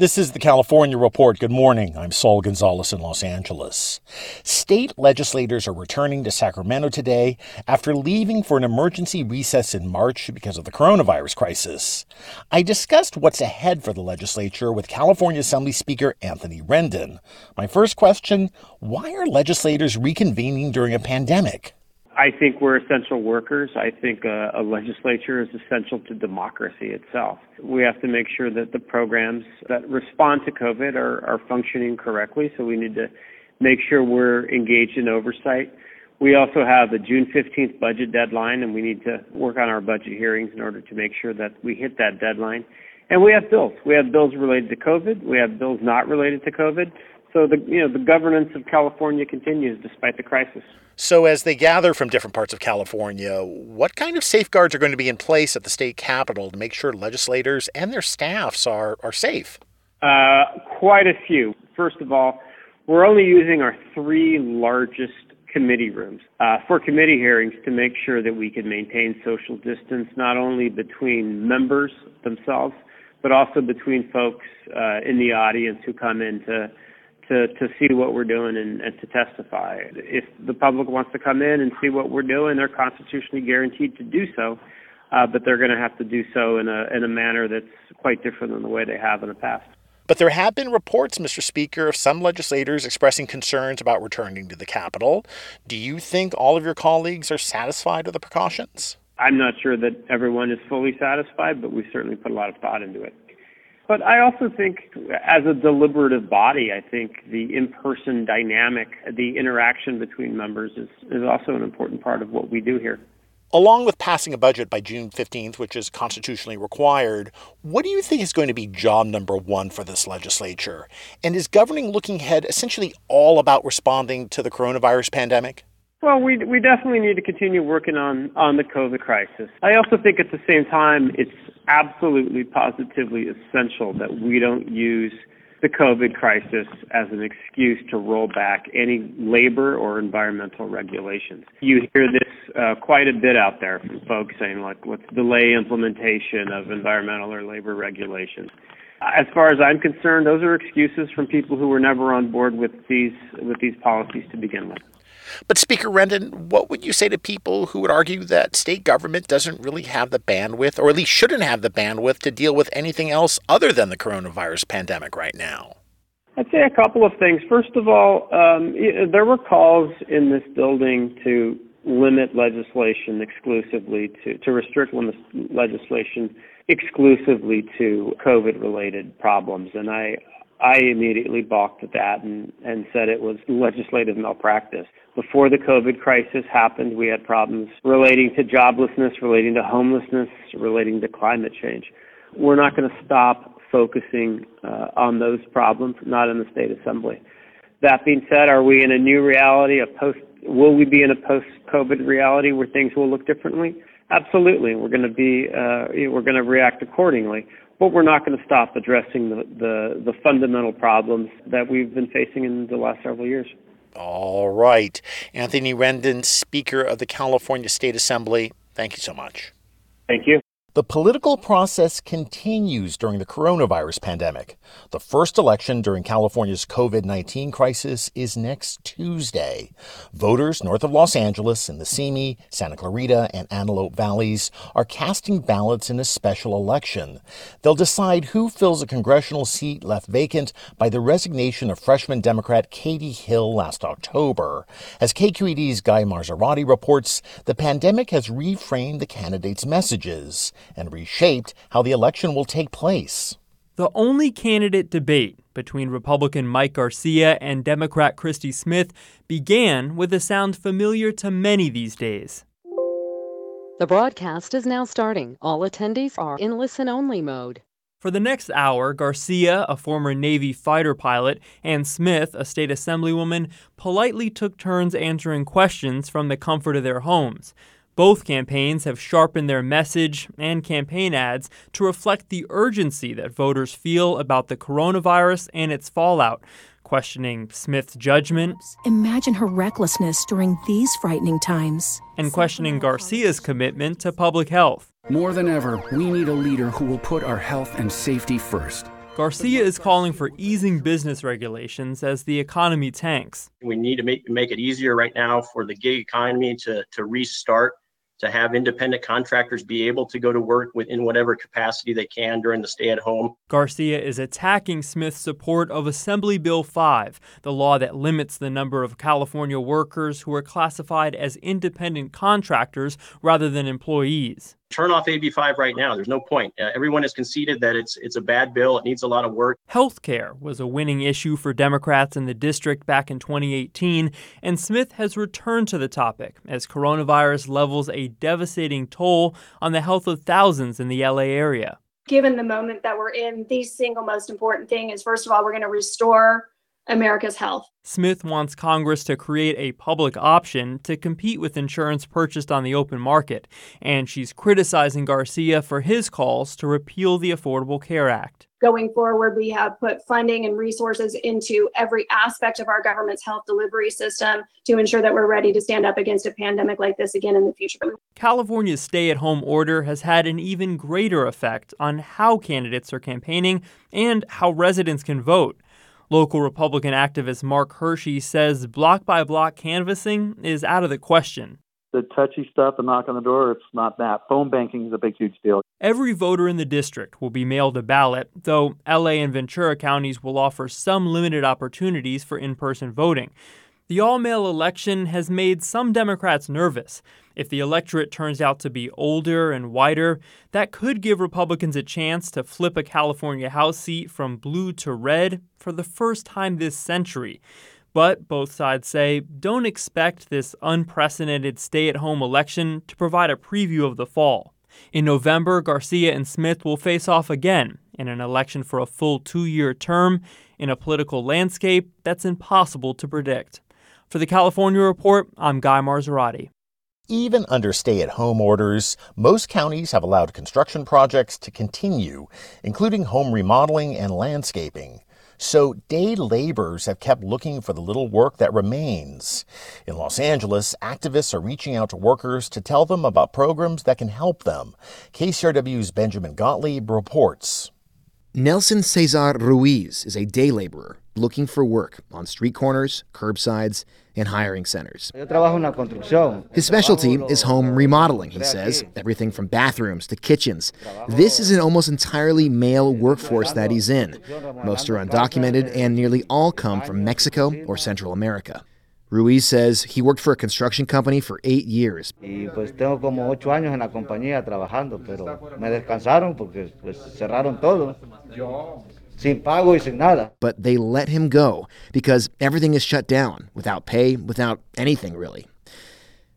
This is the California Report. Good morning. I'm Saul Gonzalez in Los Angeles. State legislators are returning to Sacramento today after leaving for an emergency recess in March because of the coronavirus crisis. I discussed what's ahead for the legislature with California Assembly Speaker Anthony Rendon. My first question why are legislators reconvening during a pandemic? I think we're essential workers. I think a, a, legislature is essential to democracy itself. We have to make sure that the programs that respond to COVID are, are functioning correctly, so we need to make sure we're engaged in oversight. We also have the June 15th budget deadline, and we need to work on our budget hearings in order to make sure that we hit that deadline. And we have bills. We have bills related to COVID. We have bills not related to COVID. So the you know the governance of California continues despite the crisis. So as they gather from different parts of California, what kind of safeguards are going to be in place at the state capitol to make sure legislators and their staffs are are safe? Uh, quite a few. First of all, we're only using our three largest committee rooms uh, for committee hearings to make sure that we can maintain social distance not only between members themselves but also between folks uh, in the audience who come in to to, to see what we're doing and, and to testify. If the public wants to come in and see what we're doing, they're constitutionally guaranteed to do so, uh, but they're going to have to do so in a, in a manner that's quite different than the way they have in the past. But there have been reports, Mr. Speaker, of some legislators expressing concerns about returning to the Capitol. Do you think all of your colleagues are satisfied with the precautions? I'm not sure that everyone is fully satisfied, but we certainly put a lot of thought into it. But I also think, as a deliberative body, I think the in-person dynamic, the interaction between members, is, is also an important part of what we do here. Along with passing a budget by June 15th, which is constitutionally required, what do you think is going to be job number one for this legislature? And is governing looking ahead essentially all about responding to the coronavirus pandemic? Well, we we definitely need to continue working on on the COVID crisis. I also think at the same time it's absolutely positively essential that we don't use the COVID crisis as an excuse to roll back any labor or environmental regulations. You hear this uh, quite a bit out there from folks saying, like, let's delay implementation of environmental or labor regulations. As far as I'm concerned, those are excuses from people who were never on board with these with these policies to begin with. But Speaker Rendon, what would you say to people who would argue that state government doesn't really have the bandwidth, or at least shouldn't have the bandwidth, to deal with anything else other than the coronavirus pandemic right now? I'd say a couple of things. First of all, um, there were calls in this building to limit legislation exclusively to, to restrict legislation exclusively to COVID related problems. And I, I immediately balked at that and, and said it was legislative malpractice. Before the COVID crisis happened, we had problems relating to joblessness, relating to homelessness, relating to climate change. We're not going to stop focusing uh, on those problems, not in the state assembly. That being said, are we in a new reality, a post, will we be in a post-COVID reality where things will look differently? Absolutely. We're going to be, uh, we're going to react accordingly. But we're not going to stop addressing the, the, the fundamental problems that we've been facing in the last several years. All right. Anthony Rendon, Speaker of the California State Assembly, thank you so much. Thank you. The political process continues during the coronavirus pandemic. The first election during California's COVID 19 crisis is next Tuesday. Voters north of Los Angeles in the Simi, Santa Clarita, and Antelope valleys are casting ballots in a special election. They'll decide who fills a congressional seat left vacant by the resignation of freshman Democrat Katie Hill last October. As KQED's Guy Marzorati reports, the pandemic has reframed the candidates' messages and reshaped how the election will take place. The only candidate debate between Republican Mike Garcia and Democrat Christy Smith began with a sound familiar to many these days. The broadcast is now starting. All attendees are in listen only mode. For the next hour, Garcia, a former Navy fighter pilot, and Smith, a state assemblywoman, politely took turns answering questions from the comfort of their homes. Both campaigns have sharpened their message and campaign ads to reflect the urgency that voters feel about the coronavirus and its fallout, questioning Smith's judgment. Imagine her recklessness during these frightening times. And questioning Garcia's commitment to public health. More than ever, we need a leader who will put our health and safety first. Garcia is calling for easing business regulations as the economy tanks. We need to make, make it easier right now for the gig economy to, to restart to have independent contractors be able to go to work within whatever capacity they can during the stay at home. Garcia is attacking Smith's support of Assembly Bill 5, the law that limits the number of California workers who are classified as independent contractors rather than employees turn off AB5 right now. There's no point. Uh, everyone has conceded that it's it's a bad bill. It needs a lot of work. Healthcare was a winning issue for Democrats in the district back in 2018, and Smith has returned to the topic as coronavirus levels a devastating toll on the health of thousands in the LA area. Given the moment that we're in, the single most important thing is first of all, we're going to restore America's health. Smith wants Congress to create a public option to compete with insurance purchased on the open market, and she's criticizing Garcia for his calls to repeal the Affordable Care Act. Going forward, we have put funding and resources into every aspect of our government's health delivery system to ensure that we're ready to stand up against a pandemic like this again in the future. California's stay at home order has had an even greater effect on how candidates are campaigning and how residents can vote. Local Republican activist Mark Hershey says block by block canvassing is out of the question. The touchy stuff, the knock on the door, it's not that. Phone banking is a big, huge deal. Every voter in the district will be mailed a ballot, though LA and Ventura counties will offer some limited opportunities for in person voting. The all mail election has made some Democrats nervous. If the electorate turns out to be older and whiter, that could give Republicans a chance to flip a California House seat from blue to red for the first time this century. But both sides say don't expect this unprecedented stay at home election to provide a preview of the fall. In November, Garcia and Smith will face off again in an election for a full two year term in a political landscape that's impossible to predict. For the California Report, I'm Guy Marzorati. Even under stay at home orders, most counties have allowed construction projects to continue, including home remodeling and landscaping. So day laborers have kept looking for the little work that remains. In Los Angeles, activists are reaching out to workers to tell them about programs that can help them. KCRW's Benjamin Gottlieb reports. Nelson Cesar Ruiz is a day laborer looking for work on street corners, curbsides, and hiring centers. His specialty is home remodeling, he says, everything from bathrooms to kitchens. This is an almost entirely male workforce that he's in. Most are undocumented, and nearly all come from Mexico or Central America. Ruiz says he worked for a construction company for eight years. But they let him go because everything is shut down, without pay, without anything really.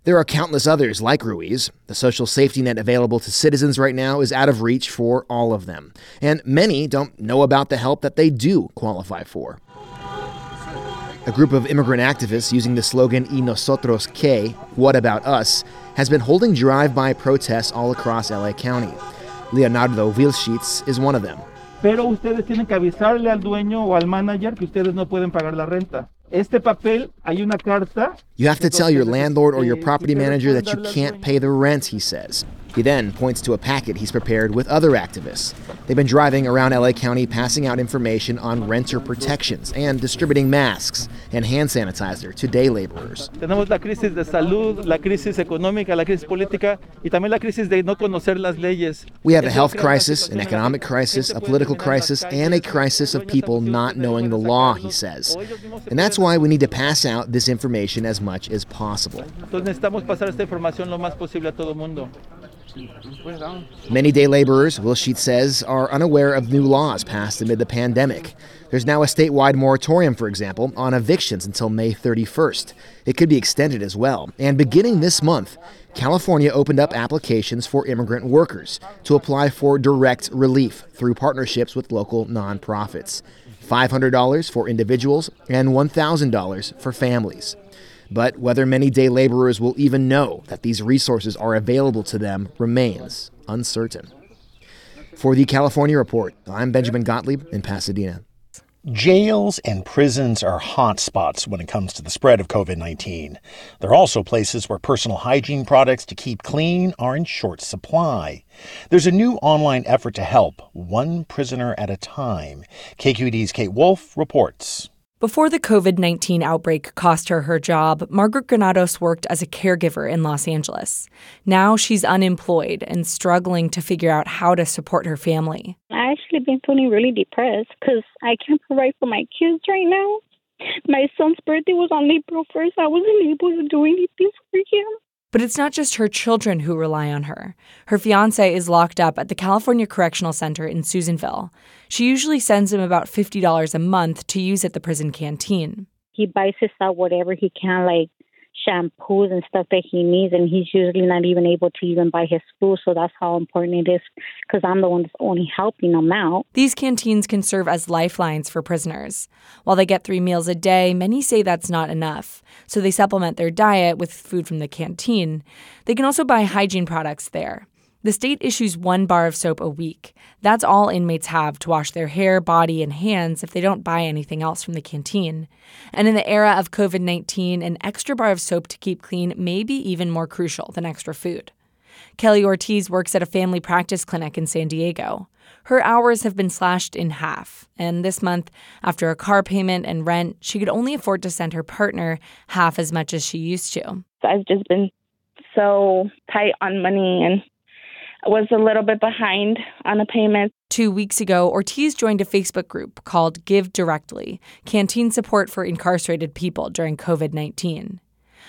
There are countless others like Ruiz. The social safety net available to citizens right now is out of reach for all of them. And many don't know about the help that they do qualify for. A group of immigrant activists using the slogan Y Nosotros Que, What About Us, has been holding drive by protests all across LA County. Leonardo Vilchis is one of them. Pero ustedes tienen que avisarle al dueño o al manager que ustedes no pueden pagar la renta. Este papel, hay una carta. You have to tell your landlord or your property manager that you can't pay the rent, he says. He then points to a packet he's prepared with other activists. They've been driving around LA County passing out information on renter protections and distributing masks and hand sanitizer to day laborers. Tenemos la crisis de salud, la crisis económica, la crisis política y también la crisis de no conocer las leyes. We have a health crisis, an economic crisis, a political crisis, and a crisis of people not knowing the law, he says. And that's why we need to pass out this information as much as possible. Entonces necesitamos pasar esta información lo más posible a todo mundo. Many day laborers, Vilchis says, are unaware of new laws passed amid the pandemic. There's now a statewide moratorium, for example, on evictions until May 31st. It could be extended as well. And beginning this month, California opened up applications for immigrant workers to apply for direct relief through partnerships with local nonprofits. $500 for individuals and $1,000 for families. But whether many day laborers will even know that these resources are available to them remains uncertain. For the California Report, I'm Benjamin Gottlieb in Pasadena. Jails and prisons are hot spots when it comes to the spread of COVID 19. They're also places where personal hygiene products to keep clean are in short supply. There's a new online effort to help, one prisoner at a time. KQED's Kate Wolf reports. Before the COVID 19 outbreak cost her her job, Margaret Granados worked as a caregiver in Los Angeles. Now she's unemployed and struggling to figure out how to support her family. I actually been feeling really depressed because I can't provide for my kids right now. My son's birthday was on April 1st. I wasn't able to do anything for him. But it's not just her children who rely on her. Her fiance is locked up at the California Correctional Center in Susanville. She usually sends him about $50 a month to use at the prison canteen. He buys himself whatever he can, like shampoos and stuff that he needs, and he's usually not even able to even buy his food. So that's how important it is because I'm the one that's only helping him out. These canteens can serve as lifelines for prisoners. While they get three meals a day, many say that's not enough. So they supplement their diet with food from the canteen. They can also buy hygiene products there. The state issues one bar of soap a week. That's all inmates have to wash their hair, body, and hands if they don't buy anything else from the canteen. And in the era of COVID 19, an extra bar of soap to keep clean may be even more crucial than extra food. Kelly Ortiz works at a family practice clinic in San Diego. Her hours have been slashed in half, and this month, after a car payment and rent, she could only afford to send her partner half as much as she used to. I've just been so tight on money and was a little bit behind on a payment. Two weeks ago, Ortiz joined a Facebook group called Give Directly Canteen Support for Incarcerated People during COVID 19.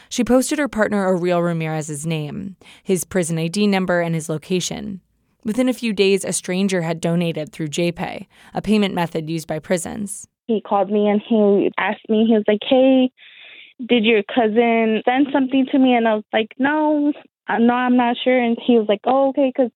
She posted her partner Ariel Ramirez's name, his prison ID number, and his location. Within a few days, a stranger had donated through JPay, a payment method used by prisons. He called me and he asked me, he was like, Hey, did your cousin send something to me? And I was like, No, Uh, no, I'm not sure. And he was like, oh, okay, because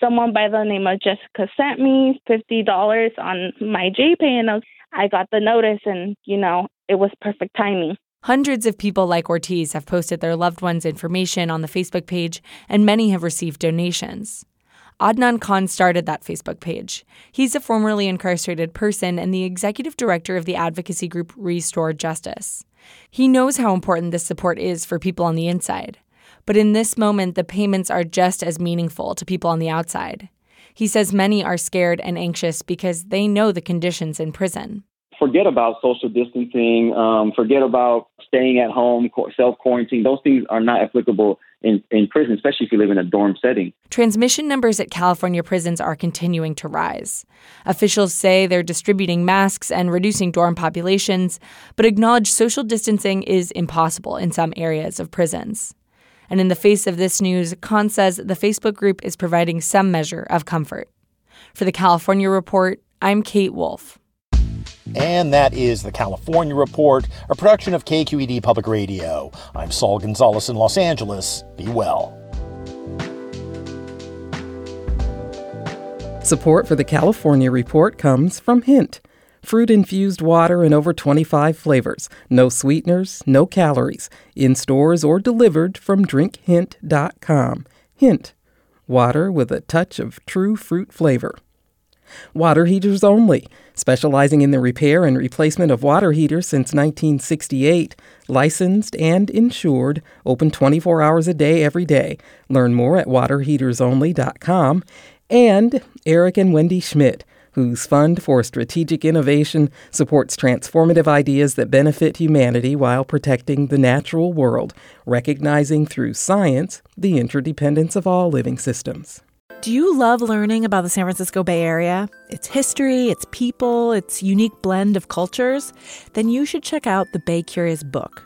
someone by the name of Jessica sent me $50 on my JPay. And I, was, I got the notice, and, you know, it was perfect timing. Hundreds of people like Ortiz have posted their loved ones' information on the Facebook page, and many have received donations. Adnan Khan started that Facebook page. He's a formerly incarcerated person and the executive director of the advocacy group Restore Justice. He knows how important this support is for people on the inside. But in this moment, the payments are just as meaningful to people on the outside. He says many are scared and anxious because they know the conditions in prison. Forget about social distancing, um, forget about staying at home, self quarantine. Those things are not applicable in, in prison, especially if you live in a dorm setting. Transmission numbers at California prisons are continuing to rise. Officials say they're distributing masks and reducing dorm populations, but acknowledge social distancing is impossible in some areas of prisons. And in the face of this news, Khan says the Facebook group is providing some measure of comfort. For the California Report, I'm Kate Wolf. And that is the California Report, a production of KQED Public Radio. I'm Saul Gonzalez in Los Angeles. Be well. Support for the California Report comes from Hint fruit infused water in over 25 flavors, no sweeteners, no calories, in stores or delivered from drinkhint.com. Hint, water with a touch of true fruit flavor. Water heaters only, specializing in the repair and replacement of water heaters since 1968, licensed and insured, open 24 hours a day every day. Learn more at waterheatersonly.com. And Eric and Wendy Schmidt, whose Fund for Strategic Innovation supports transformative ideas that benefit humanity while protecting the natural world, recognizing through science the interdependence of all living systems. Do you love learning about the San Francisco Bay Area? Its history, its people, its unique blend of cultures? Then you should check out the Bay Curious book.